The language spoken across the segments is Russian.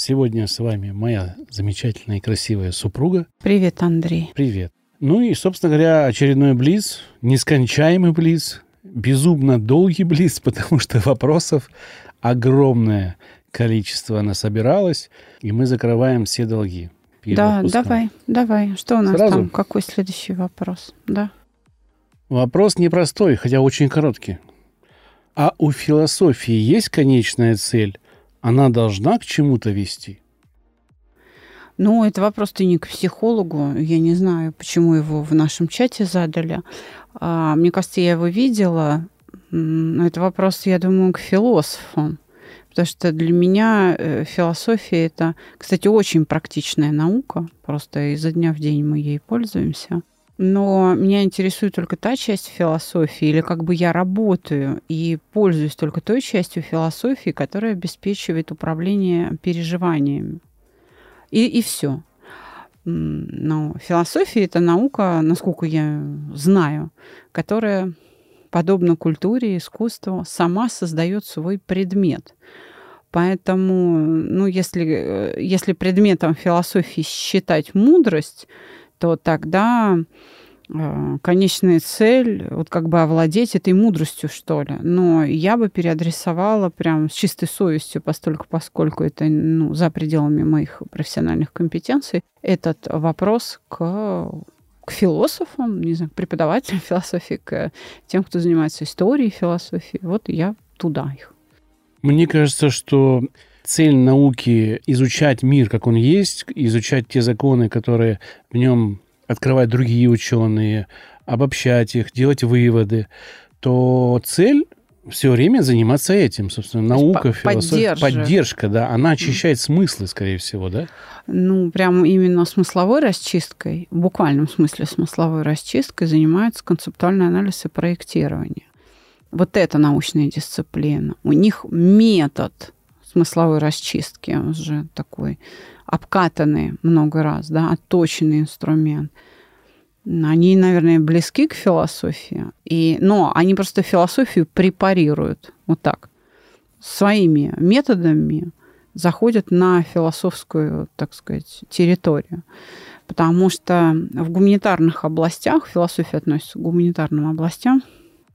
Сегодня с вами моя замечательная и красивая супруга. Привет, Андрей. Привет. Ну и, собственно говоря, очередной близ, нескончаемый близ, безумно долгий близ, потому что вопросов огромное количество насобиралось, и мы закрываем все долги. Да, отпуском. давай, давай. Что у нас Сразу? там? Какой следующий вопрос? Да. Вопрос непростой, хотя очень короткий. А у философии есть конечная цель? Она должна к чему-то вести? Ну, это вопрос ты не к психологу. Я не знаю, почему его в нашем чате задали. А, мне кажется, я его видела. Но это вопрос, я думаю, к философам. Потому что для меня э, философия это, кстати, очень практичная наука. Просто изо дня в день мы ей пользуемся. Но меня интересует только та часть философии, или как бы я работаю и пользуюсь только той частью философии, которая обеспечивает управление переживаниями. И, и все. Но философия это наука, насколько я знаю, которая, подобно культуре, искусству, сама создает свой предмет. Поэтому, ну, если, э, если предметом философии считать мудрость, то тогда э, конечная цель, вот как бы овладеть этой мудростью, что ли. Но я бы переадресовала прям с чистой совестью, постольку, поскольку это ну, за пределами моих профессиональных компетенций, этот вопрос к к философам, не знаю, к преподавателям философии, к тем, кто занимается историей философии. Вот я туда их. Мне кажется, что цель науки изучать мир, как он есть, изучать те законы, которые в нем открывают другие ученые, обобщать их, делать выводы, то цель все время заниматься этим, собственно, наука, по- философия, поддержка, да, она очищает смыслы, скорее всего, да? Ну, прям именно смысловой расчисткой, в буквальном смысле смысловой расчисткой занимается концептуальный анализ и проектирование. Вот это научная дисциплина. У них метод смысловой расчистки уже такой обкатанный много раз, да, отточенный инструмент. Они, наверное, близки к философии, и, но они просто философию препарируют вот так, своими методами заходят на философскую, так сказать, территорию. Потому что в гуманитарных областях, философия относится к гуманитарным областям,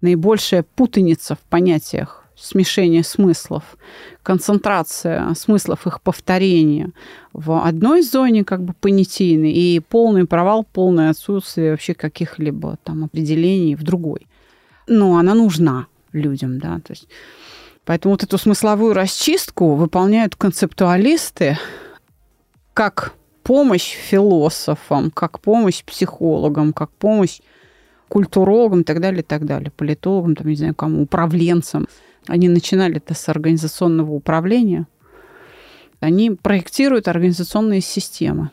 наибольшая путаница в понятиях, смешение смыслов, концентрация смыслов, их повторения в одной зоне как бы понятийной и полный провал, полное отсутствие вообще каких-либо там определений в другой. Но она нужна людям, да, то есть Поэтому вот эту смысловую расчистку выполняют концептуалисты как помощь философам, как помощь психологам, как помощь культурологам и так далее, и так далее, политологам, там, не знаю, кому, управленцам. Они начинали это с организационного управления. Они проектируют организационные системы.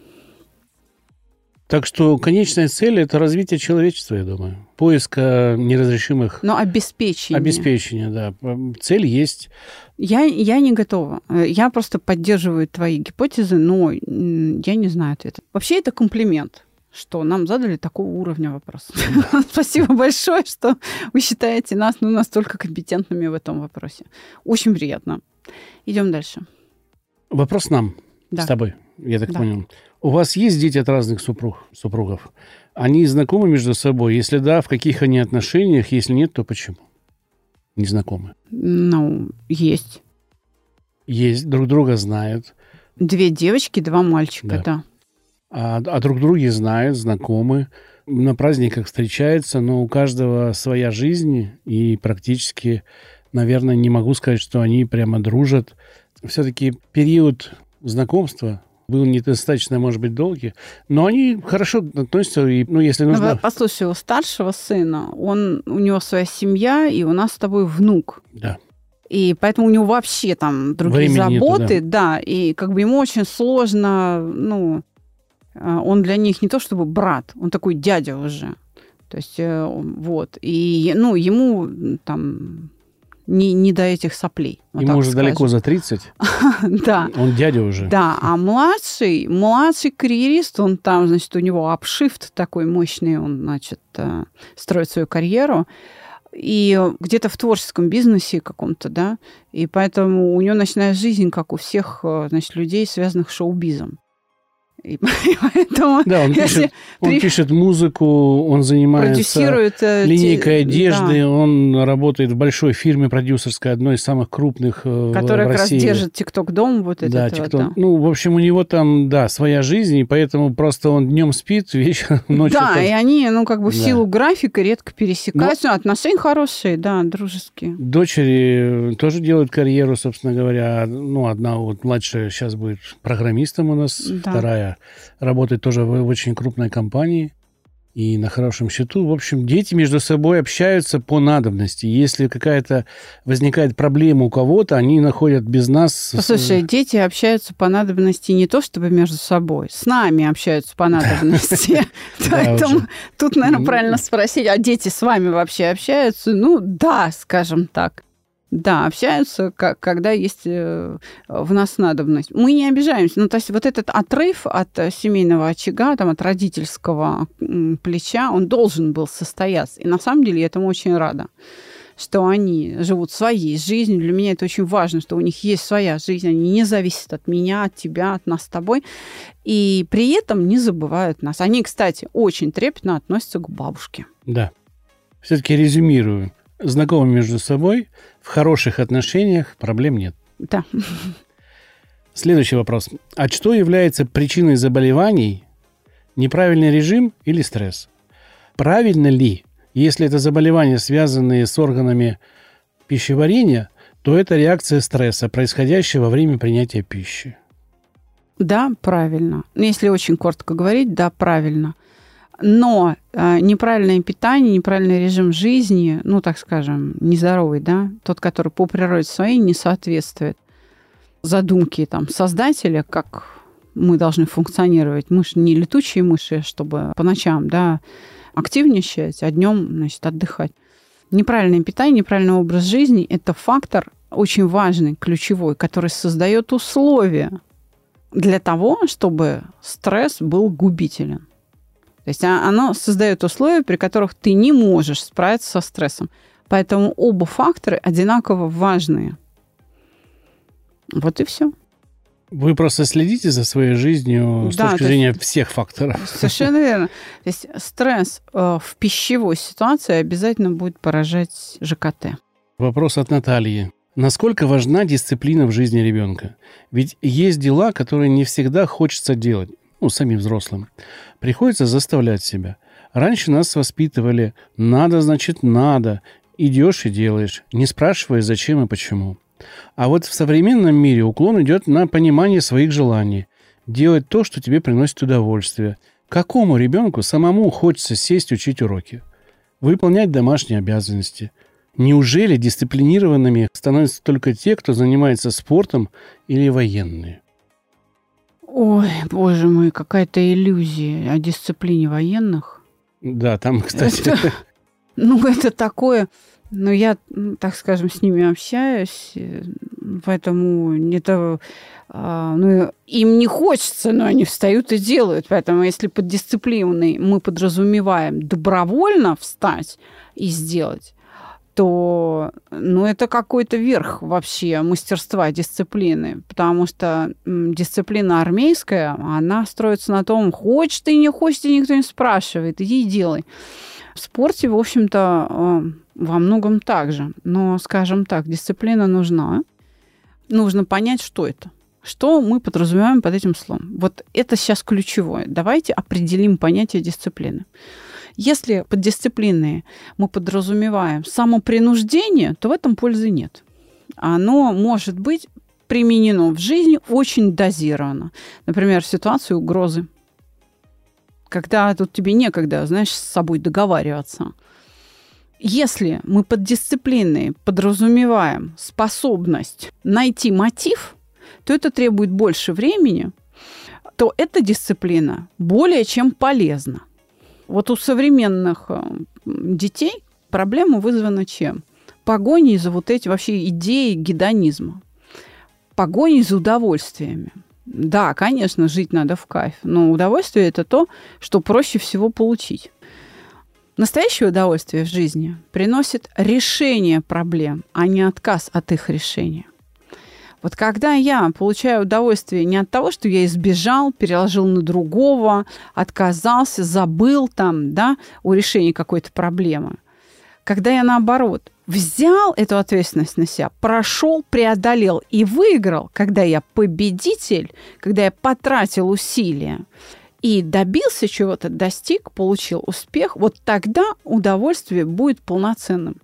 Так что конечная цель – это развитие человечества, я думаю. Поиска неразрешимых Но обеспечение. обеспечения, да. Цель есть. Я, я не готова. Э, Я просто поддерживаю твои гипотезы, но я не знаю ответа. Вообще это комплимент, что нам задали такого уровня вопрос. Спасибо большое, что вы считаете нас ну, настолько компетентными в этом вопросе. Очень приятно. Идем дальше. Вопрос нам Да. с тобой, я так Да. понял. У вас есть дети от разных супруг, супругов? Они знакомы между собой? Если да, в каких они отношениях? Если нет, то почему? Не знакомы. Ну, есть. Есть, друг друга знают, Две девочки, два мальчика, Да. да. А, а друг друга знают, знакомы. На праздниках встречаются, но у каждого своя жизнь, и практически, наверное, не могу сказать, что они прямо дружат. Все-таки период знакомства был недостаточно, может быть, долгий, но они хорошо относятся, и, ну, если Ну, нужно... послушай, у старшего сына, он, у него своя семья, и у нас с тобой внук. Да. И поэтому у него вообще там другие Времени нету, заботы, да. и как бы ему очень сложно, ну, он для них не то чтобы брат, он такой дядя уже. То есть э, вот. И ну, ему там не, не до этих соплей. Вот Ему уже скажем. далеко за 30. да. Он дядя уже. Да, а младший, младший карьерист, он там, значит, у него апшифт такой мощный, он, значит, э, строит свою карьеру и где-то в творческом бизнесе каком-то, да, и поэтому у него начинает жизнь, как у всех, э, значит, людей, связанных с шоу-бизом. И поэтому, да, он, пишет, он при... пишет музыку, он занимается э, линейкой одежды, да. он работает в большой фирме продюсерской, одной из самых крупных э, Которая в России. как раз держит ТикТок Дом, вот это. Да, TikTok. Да. Ну, в общем, у него там, да, своя жизнь, и поэтому просто он днем спит, вечером, ночью. Да, там... и они, ну, как бы в да. силу графика редко пересекаются. Но... Отношения хорошие, да, дружеские. Дочери тоже делают карьеру, собственно говоря. Ну, одна вот младшая сейчас будет программистом у нас, да. вторая работает тоже в очень крупной компании и на хорошем счету. В общем, дети между собой общаются по надобности. Если какая-то возникает проблема у кого-то, они находят без нас... Послушай, дети общаются по надобности не то чтобы между собой, с нами общаются по надобности. Поэтому тут, наверное, правильно спросить, а дети с вами вообще общаются? Ну, да, скажем так. Да, общаются, как, когда есть э, в нас надобность. Мы не обижаемся. Ну, то есть вот этот отрыв от э, семейного очага, там, от родительского плеча, он должен был состояться. И на самом деле я этому очень рада что они живут своей жизнью. Для меня это очень важно, что у них есть своя жизнь, они не зависят от меня, от тебя, от нас с тобой. И при этом не забывают нас. Они, кстати, очень трепетно относятся к бабушке. Да. Все-таки резюмирую знакомы между собой, в хороших отношениях, проблем нет. Да. Следующий вопрос. А что является причиной заболеваний? Неправильный режим или стресс? Правильно ли, если это заболевания, связанные с органами пищеварения, то это реакция стресса, происходящая во время принятия пищи? Да, правильно. Если очень коротко говорить, да, правильно. Но э, неправильное питание, неправильный режим жизни, ну, так скажем, нездоровый, да, тот, который по природе своей не соответствует задумке там, создателя, как мы должны функционировать. Мы же не летучие мыши, чтобы по ночам да, активничать, а днем значит, отдыхать. Неправильное питание, неправильный образ жизни – это фактор очень важный, ключевой, который создает условия для того, чтобы стресс был губителен. То есть а, оно создает условия, при которых ты не можешь справиться со стрессом. Поэтому оба фактора одинаково важные. Вот и все. Вы просто следите за своей жизнью с да, точки зрения есть, всех факторов. Совершенно верно. То есть стресс э, в пищевой ситуации обязательно будет поражать ЖКТ. Вопрос от Натальи. Насколько важна дисциплина в жизни ребенка? Ведь есть дела, которые не всегда хочется делать ну, самим взрослым, приходится заставлять себя. Раньше нас воспитывали «надо, значит, надо», идешь и делаешь, не спрашивая, зачем и почему. А вот в современном мире уклон идет на понимание своих желаний, делать то, что тебе приносит удовольствие. Какому ребенку самому хочется сесть учить уроки? Выполнять домашние обязанности. Неужели дисциплинированными становятся только те, кто занимается спортом или военные? Ой, боже мой, какая-то иллюзия о дисциплине военных. Да, там, кстати... Это, ну, это такое... Но я, так скажем, с ними общаюсь, э, поэтому это... А, ну, им не хочется, но они встают и делают. Поэтому если под дисциплиной мы подразумеваем добровольно встать и сделать, то ну, это какой-то верх вообще мастерства дисциплины, потому что дисциплина армейская, она строится на том, хочешь ты, не хочешь ты, никто не спрашивает, иди и делай. В спорте, в общем-то, э, во многом так же. Но, скажем так, дисциплина нужна. Нужно понять, что это. Что мы подразумеваем под этим словом? Вот это сейчас ключевое. Давайте определим понятие дисциплины. Если под дисциплиной мы подразумеваем самопринуждение, то в этом пользы нет. Оно может быть применено в жизни очень дозированно. Например, в ситуации угрозы. Когда тут тебе некогда, знаешь, с собой договариваться. Если мы под дисциплиной подразумеваем способность найти мотив, то это требует больше времени, то эта дисциплина более чем полезна. Вот у современных э, детей проблема вызвана чем? Погоней за вот эти вообще идеи гедонизма. Погоней за удовольствиями. Да, конечно, жить надо в кайф, но удовольствие это то, что проще всего получить. Настоящее удовольствие в жизни приносит решение проблем, а не отказ от их решения. Вот когда я получаю удовольствие не от того, что я избежал, переложил на другого, отказался, забыл там, да, у решения какой-то проблемы, когда я наоборот взял эту ответственность на себя, прошел, преодолел и выиграл, когда я победитель, когда я потратил усилия и добился чего-то, достиг, получил успех, вот тогда удовольствие будет полноценным.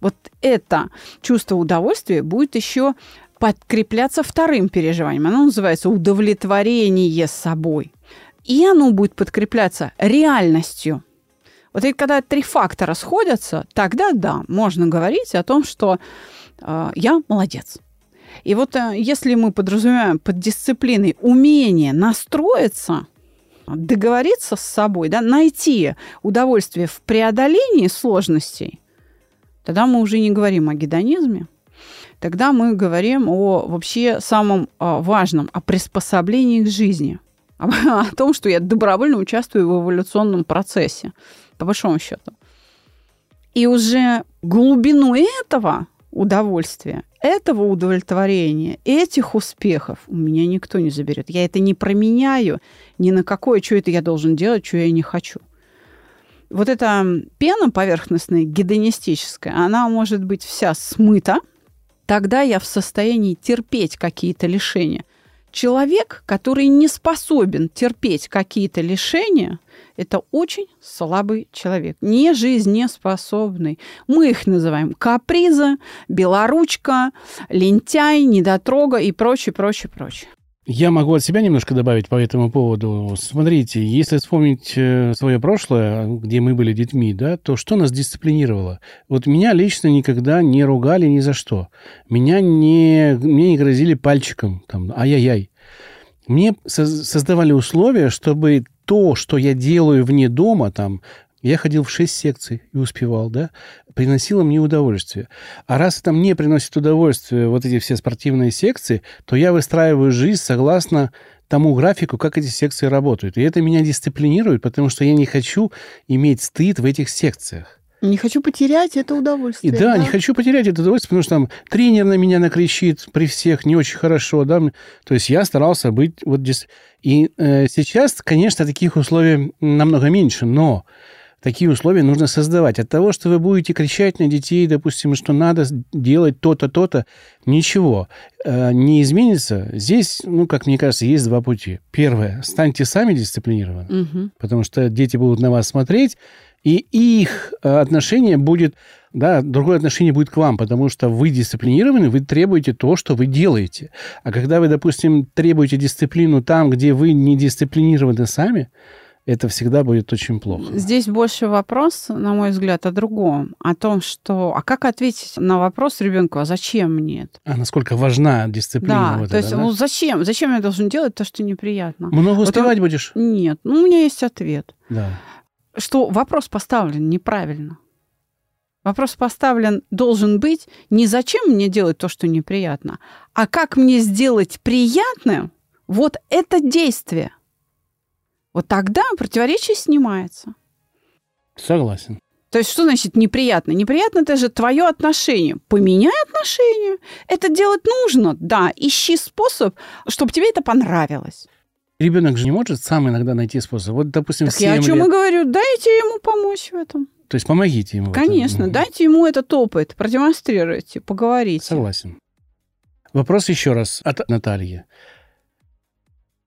Вот это чувство удовольствия будет еще подкрепляться вторым переживанием. Оно называется удовлетворение собой. И оно будет подкрепляться реальностью. Вот и когда три фактора сходятся, тогда да, можно говорить о том, что э, я молодец. И вот э, если мы подразумеваем под дисциплиной умение настроиться, договориться с собой, да, найти удовольствие в преодолении сложностей, тогда мы уже не говорим о гедонизме, тогда мы говорим о вообще самом а, важном, о приспособлении к жизни, о том, что я добровольно участвую в эволюционном процессе, по большому счету. И уже глубину этого удовольствия, этого удовлетворения, этих успехов у меня никто не заберет. Я это не променяю ни на какое, что это я должен делать, что я не хочу. Вот эта пена поверхностная, гедонистическая, она может быть вся смыта – тогда я в состоянии терпеть какие-то лишения. Человек, который не способен терпеть какие-то лишения, это очень слабый человек, не жизнеспособный. Мы их называем каприза, белоручка, лентяй, недотрога и прочее, прочее, прочее. Я могу от себя немножко добавить по этому поводу. Смотрите, если вспомнить э, свое прошлое, где мы были детьми, да, то что нас дисциплинировало? Вот меня лично никогда не ругали ни за что. Меня не, мне не грозили пальчиком, там, ай-яй-яй. Мне создавали условия, чтобы то, что я делаю вне дома, там, я ходил в шесть секций и успевал, да, приносило мне удовольствие. А раз это мне приносит удовольствие, вот эти все спортивные секции, то я выстраиваю жизнь согласно тому графику, как эти секции работают. И это меня дисциплинирует, потому что я не хочу иметь стыд в этих секциях. Не хочу потерять это удовольствие. И да, да, не хочу потерять это удовольствие, потому что там тренер на меня накричит при всех не очень хорошо, да. То есть я старался быть вот здесь. И э, сейчас, конечно, таких условий намного меньше, но такие условия нужно создавать. От того, что вы будете кричать на детей, допустим, что надо делать то-то, то-то, ничего э, не изменится. Здесь, ну, как мне кажется, есть два пути. Первое, станьте сами дисциплинированы, угу. потому что дети будут на вас смотреть, и их э, отношение будет, да, другое отношение будет к вам, потому что вы дисциплинированы, вы требуете то, что вы делаете. А когда вы, допустим, требуете дисциплину там, где вы не дисциплинированы сами, это всегда будет очень плохо. Здесь больше вопрос, на мой взгляд, о другом. О том, что... А как ответить на вопрос ребенку, а зачем мне это? А насколько важна дисциплина? Да, вот то есть, да? ну зачем? Зачем я должен делать то, что неприятно? Много вот успевать он... будешь? Нет. Ну, у меня есть ответ. Да. Что вопрос поставлен неправильно. Вопрос поставлен должен быть не зачем мне делать то, что неприятно, а как мне сделать приятным вот это действие – вот тогда противоречие снимается. Согласен. То есть что значит неприятно? Неприятно это же твое отношение. Поменяй отношение. Это делать нужно, да. Ищи способ, чтобы тебе это понравилось. Ребенок же не может сам иногда найти способ. Вот, допустим, так я о чем лет... и говорю. Дайте ему помочь в этом. То есть помогите ему. Конечно, дайте ему этот опыт, продемонстрируйте, поговорите. Согласен. Вопрос еще раз от Натальи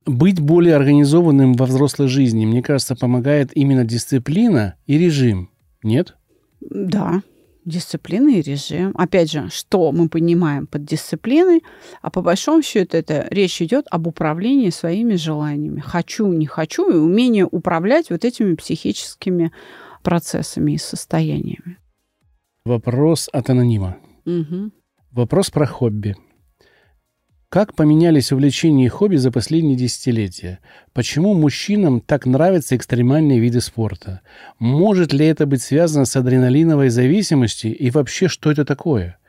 быть более организованным во взрослой жизни, мне кажется, помогает именно дисциплина и режим. Нет? Да, дисциплина и режим. Опять же, что мы понимаем под дисциплиной, а по большому счету это речь идет об управлении своими желаниями. Хочу, не хочу, и умение управлять вот этими психическими процессами и состояниями. Вопрос от анонима. Угу. Вопрос про хобби. Как поменялись увлечения и хобби за последние десятилетия? Почему мужчинам так нравятся экстремальные виды спорта? Может ли это быть связано с адреналиновой зависимостью и вообще что это такое?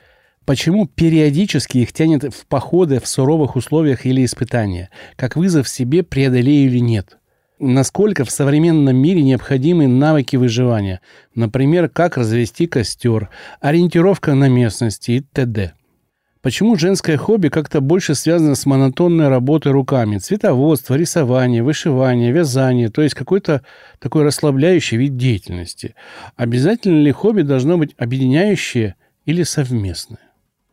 Почему периодически их тянет в походы в суровых условиях или испытания? Как вызов себе преодолею или нет? Насколько в современном мире необходимы навыки выживания? Например, как развести костер, ориентировка на местности и т.д. Почему женское хобби как-то больше связано с монотонной работой руками? Цветоводство, рисование, вышивание, вязание, то есть какой-то такой расслабляющий вид деятельности. Обязательно ли хобби должно быть объединяющее или совместное?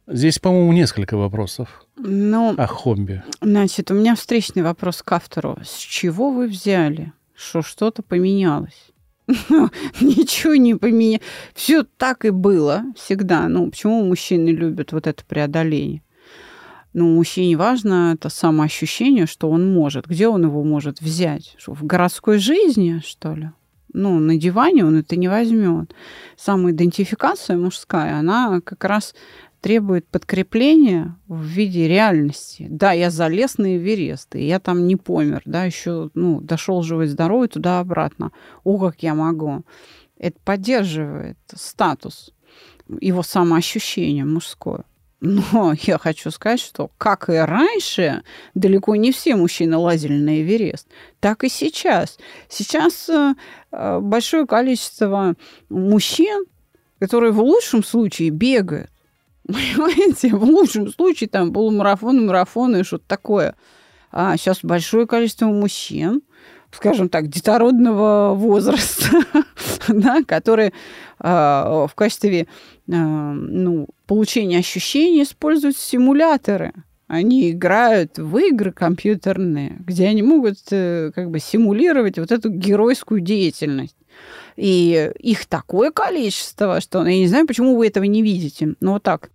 Здесь, по-моему, несколько вопросов ну, о хобби. Значит, у меня встречный вопрос к автору. С чего вы взяли, что что-то поменялось? Ничего не поменялось. Все так и было всегда. Ну, почему мужчины любят вот это преодоление? Ну, мужчине важно это самоощущение, что он может. Где он его может взять? Что, в городской жизни, что ли? Ну, на диване он это не возьмет. Самоидентификация мужская, она как раз требует подкрепления в виде реальности. Да, я залез на Эверест, и я там не помер, да, еще, ну, дошел живой здоровый туда-обратно. О, как я могу. Это поддерживает статус, его самоощущение мужское. Но я хочу сказать, что, как и раньше, далеко не все мужчины лазили на Эверест, так и сейчас. Сейчас э, э, большое количество мужчин, которые в лучшем случае бегают, Понимаете, в лучшем случае там полумарафон, марафон и что-то такое. А сейчас большое количество мужчин, скажем так, детородного возраста, да, которые э, в качестве э, ну, получения ощущений используют симуляторы. Они играют в игры компьютерные, где они могут э, как бы симулировать вот эту геройскую деятельность. И их такое количество, что я не знаю, почему вы этого не видите. Но вот так.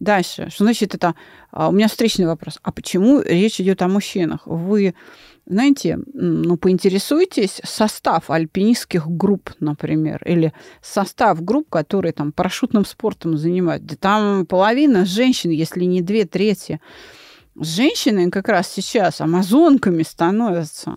Дальше. Что значит это? А, у меня встречный вопрос. А почему речь идет о мужчинах? Вы знаете, ну, поинтересуйтесь состав альпинистских групп, например, или состав групп, которые там парашютным спортом занимаются. Да там половина женщин, если не две трети. Женщины как раз сейчас амазонками становятся.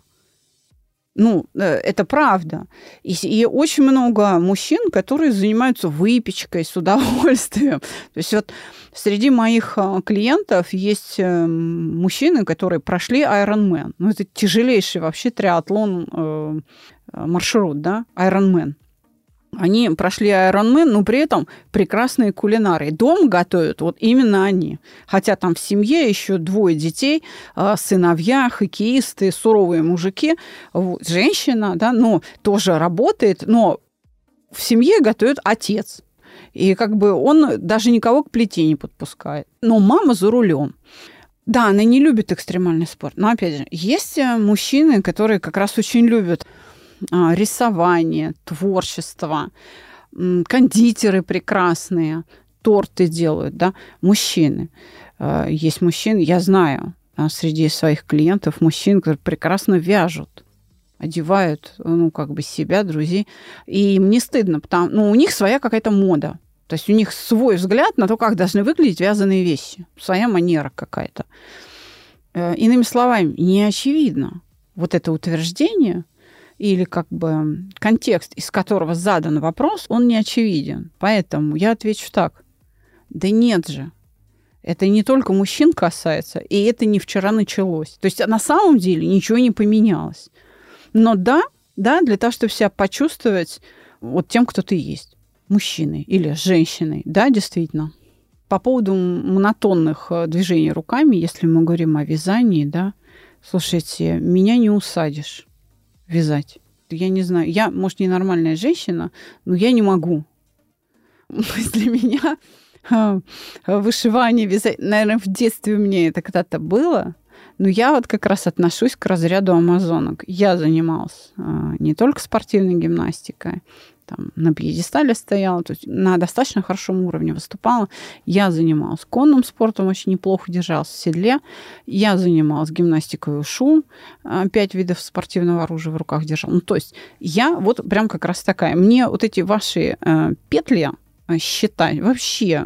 Ну, э, это правда. И, и очень много мужчин, которые занимаются выпечкой с удовольствием. То есть вот среди моих а, клиентов есть э, мужчины, которые прошли Ironman. Ну, это тяжелейший вообще триатлон э, маршрут, да, Ironman. Они прошли Ironman, но при этом прекрасные кулинары. Дом готовят вот именно они. Хотя там в семье еще двое детей, а, сыновья, хоккеисты, суровые мужики. Вот, женщина, да, но тоже работает, но в семье готовит отец. И как бы он даже никого к плите не подпускает. Но мама за рулем. Да, она не любит экстремальный спорт. Но опять же, есть э, мужчины, которые как раз очень любят рисование, творчество, кондитеры прекрасные, торты делают, да, мужчины. А, есть мужчины, я знаю, среди своих клиентов мужчин, которые прекрасно вяжут одевают, ну, как бы себя, друзей. И им не стыдно, потому ну, у них своя какая-то мода. То есть у них свой взгляд на то, как должны выглядеть вязаные вещи. Своя манера какая-то. Э, иными словами, не очевидно вот это утверждение, или как бы контекст, из которого задан вопрос, он не очевиден. Поэтому я отвечу так. Да нет же. Это не только мужчин касается, и это не вчера началось. То есть на самом деле ничего не поменялось. Но да, да, для того, чтобы себя почувствовать вот тем, кто ты есть. Мужчиной или женщиной. Да, действительно. По поводу монотонных э, движений руками, если мы говорим о вязании, да, слушайте, меня не усадишь вязать. Я не знаю, я, может, ненормальная женщина, но я не могу. Для меня а, вышивание, вязать, наверное, в детстве у меня это когда-то было, но я вот как раз отношусь к разряду амазонок. Я занималась а, не только спортивной гимнастикой, там, на пьедестале стояла, то есть на достаточно хорошем уровне выступала. Я занималась конным спортом, очень неплохо держалась в седле. Я занималась гимнастикой ушу, а, пять видов спортивного оружия в руках держала. Ну, то есть я вот прям как раз такая. Мне вот эти ваши э, петли э, считать вообще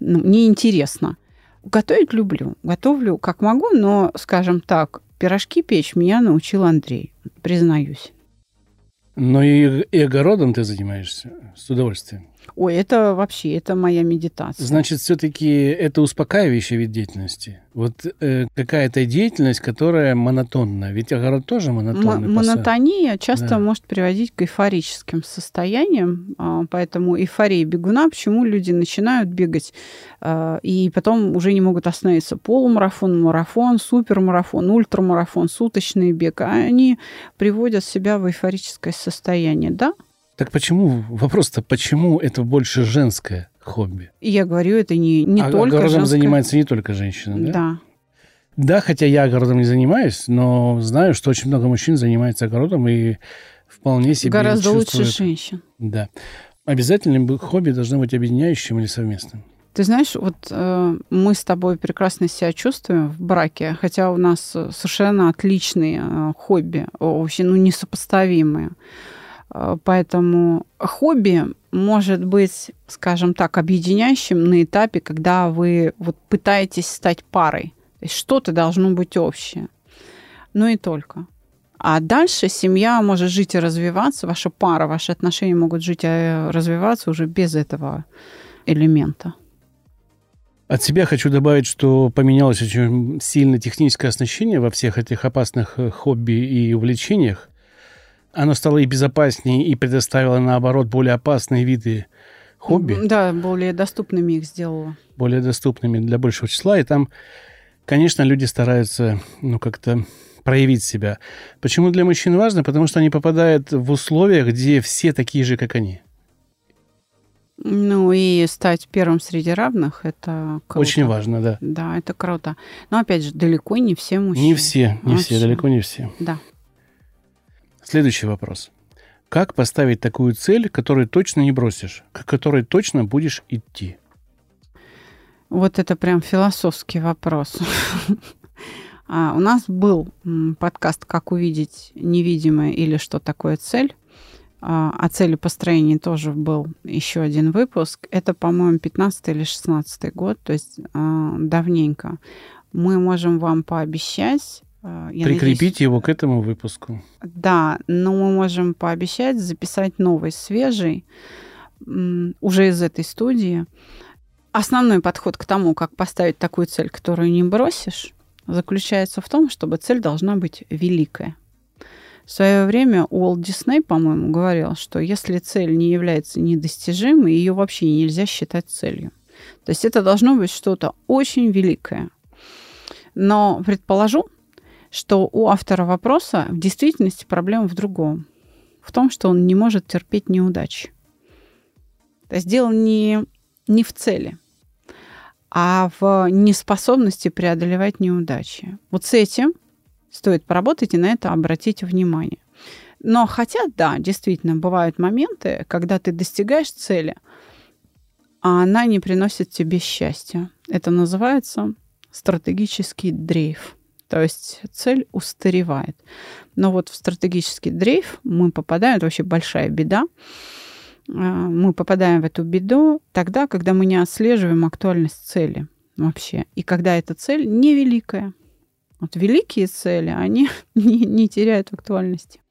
ну, неинтересно. Готовить люблю. Готовлю как могу, но, скажем так, пирожки печь меня научил Андрей, признаюсь. Но и, и огородом ты занимаешься с удовольствием. Ой, это вообще, это моя медитация. Значит, все-таки это успокаивающий вид деятельности. Вот э, какая-то деятельность, которая монотонна. Ведь огород тоже монотонный. М- монотония часто да. может приводить к эйфорическим состояниям. А, поэтому эйфория бегуна, почему люди начинают бегать а, и потом уже не могут остановиться. Полумарафон, марафон, супермарафон, ультрамарафон, суточный бег. Они приводят себя в эйфорическое состояние. Да, так почему, вопрос-то, почему это больше женское хобби? Я говорю, это не, не а, только огородом женское. занимается не только женщина, да? Да. Да, хотя я огородом не занимаюсь, но знаю, что очень много мужчин занимается огородом и вполне себе Гораздо чувствуют... лучше женщин. Да. Обязательно хобби должно быть объединяющим или совместным. Ты знаешь, вот э, мы с тобой прекрасно себя чувствуем в браке, хотя у нас совершенно отличные э, хобби, вообще ну, несопоставимые. Э, поэтому хобби может быть, скажем так, объединяющим на этапе, когда вы вот пытаетесь стать парой. То есть что-то должно быть общее. Ну и только. А дальше семья может жить и развиваться, ваша пара, ваши отношения могут жить и развиваться уже без этого элемента. От себя хочу добавить, что поменялось очень сильно техническое оснащение во всех этих опасных э, хобби и увлечениях оно стало и безопаснее, и предоставило, наоборот, более опасные виды хобби. Да, более доступными их сделало. Более доступными для большего числа. И там, конечно, люди стараются, ну, как-то проявить себя. Почему для мужчин важно? Потому что они попадают в условия, где все такие же, как они. Ну и стать первым среди равных это круто. Очень важно, да. Да, это круто. Но опять же, далеко не все мужчины. Не все, не Вообще. все, далеко не все. Да. Следующий вопрос. Как поставить такую цель, которую точно не бросишь, к которой точно будешь идти? Вот это прям философский вопрос. А, у нас был подкаст «Как увидеть невидимое» или «Что такое цель?». А, о цели построения тоже был еще один выпуск. Это, по-моему, 15 или 16 год, то есть а, давненько. Мы можем вам пообещать я Прикрепить надеюсь, его к этому выпуску. Да, но мы можем пообещать записать новый, свежий, уже из этой студии. Основной подход к тому, как поставить такую цель, которую не бросишь, заключается в том, чтобы цель должна быть великая. В свое время Уолт Дисней, по-моему, говорил, что если цель не является недостижимой, ее вообще нельзя считать целью. То есть это должно быть что-то очень великое. Но предположу, что у автора вопроса в действительности проблема в другом. В том, что он не может терпеть неудачи. То есть дело не, не в цели, а в неспособности преодолевать неудачи. Вот с этим стоит поработать и на это обратить внимание. Но хотя, да, действительно, бывают моменты, когда ты достигаешь цели, а она не приносит тебе счастья. Это называется стратегический дрейф. То есть цель устаревает. Но вот в стратегический дрейф мы попадаем, это вообще большая беда, а, мы попадаем в эту беду тогда, когда мы не отслеживаем актуальность цели вообще. И когда эта цель невеликая. Вот великие цели, они не, не теряют актуальности.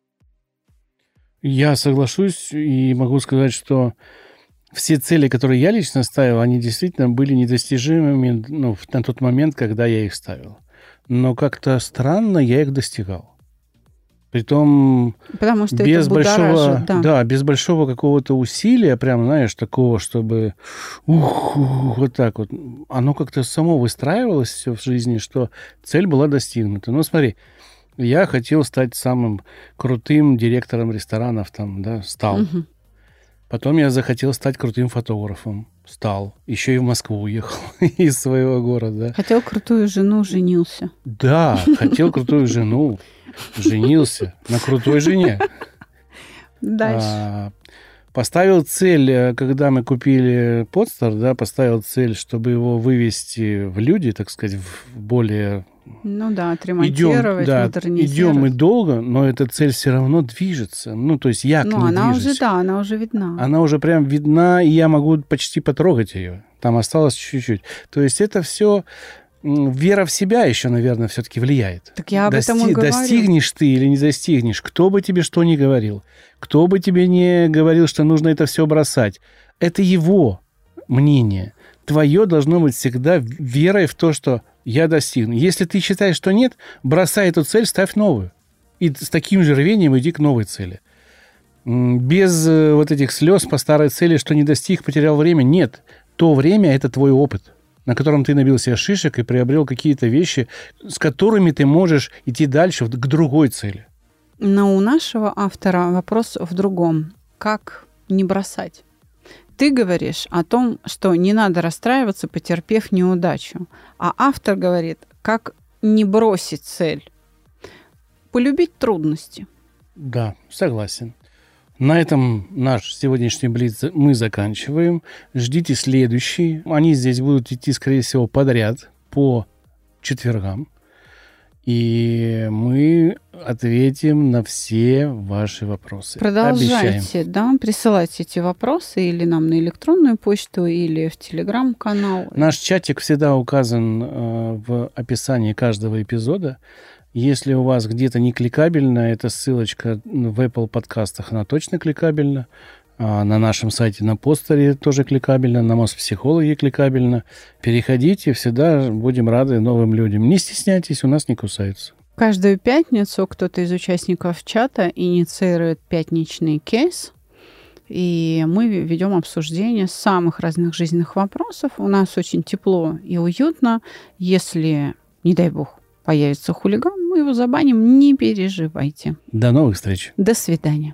Я соглашусь и могу сказать, что все цели, которые я лично ставил, они действительно были недостижимыми ну, на тот момент, когда я их ставил но как-то странно я их достигал. Притом Потому что без большого, да. да, без большого какого-то усилия, прям, знаешь, такого, чтобы ух, ух, вот так вот. Оно как-то само выстраивалось все в жизни, что цель была достигнута. Ну, смотри, я хотел стать самым крутым директором ресторанов, там, да, стал. Угу. Потом я захотел стать крутым фотографом. Стал. Еще и в Москву уехал из своего города. Хотел крутую жену, женился. Да, хотел крутую жену, женился на крутой жене. Дальше. А, поставил цель, э, когда мы купили подстер, да, поставил цель, чтобы его вывести в люди, так сказать, в более ну да, отремонтировать, идем, да, модернизировать. Идем мы долго, но эта цель все равно движется. Ну, то есть я ну, к ней она движусь. уже, да, она уже видна. Она уже прям видна, и я могу почти потрогать ее. там осталось чуть-чуть. То есть это все вера в себя еще, наверное, все-таки влияет. Так я об Дости- этом и говорю. Достигнешь ты или не достигнешь, кто бы тебе что ни говорил, кто бы тебе не говорил, что нужно это все бросать, это его мнение. Твое должно быть всегда верой в то, что я достигну. Если ты считаешь, что нет, бросай эту цель, ставь новую. И с таким же рвением иди к новой цели. Без э, вот этих слез по старой цели, что не достиг, потерял время. Нет. То время – это твой опыт, на котором ты набил себе шишек и приобрел какие-то вещи, с которыми ты можешь идти дальше к другой цели. Но у нашего автора вопрос в другом. Как не бросать? Ты говоришь о том, что не надо расстраиваться, потерпев неудачу. А автор говорит, как не бросить цель. Полюбить трудности. Да, согласен. На этом наш сегодняшний блиц мы заканчиваем. Ждите следующий. Они здесь будут идти, скорее всего, подряд по четвергам. И мы ответим на все ваши вопросы. Продолжайте, Обещаем. да, присылайте эти вопросы или нам на электронную почту, или в телеграм-канал. Наш чатик всегда указан э, в описании каждого эпизода. Если у вас где-то не кликабельно, эта ссылочка в Apple подкастах, она точно кликабельна. А на нашем сайте на постере тоже кликабельно, на Моспсихологии кликабельно. Переходите, всегда будем рады новым людям. Не стесняйтесь, у нас не кусаются. Каждую пятницу кто-то из участников чата инициирует пятничный кейс, и мы ведем обсуждение самых разных жизненных вопросов. У нас очень тепло и уютно. Если, не дай бог, появится хулиган, мы его забаним, не переживайте. До новых встреч. До свидания.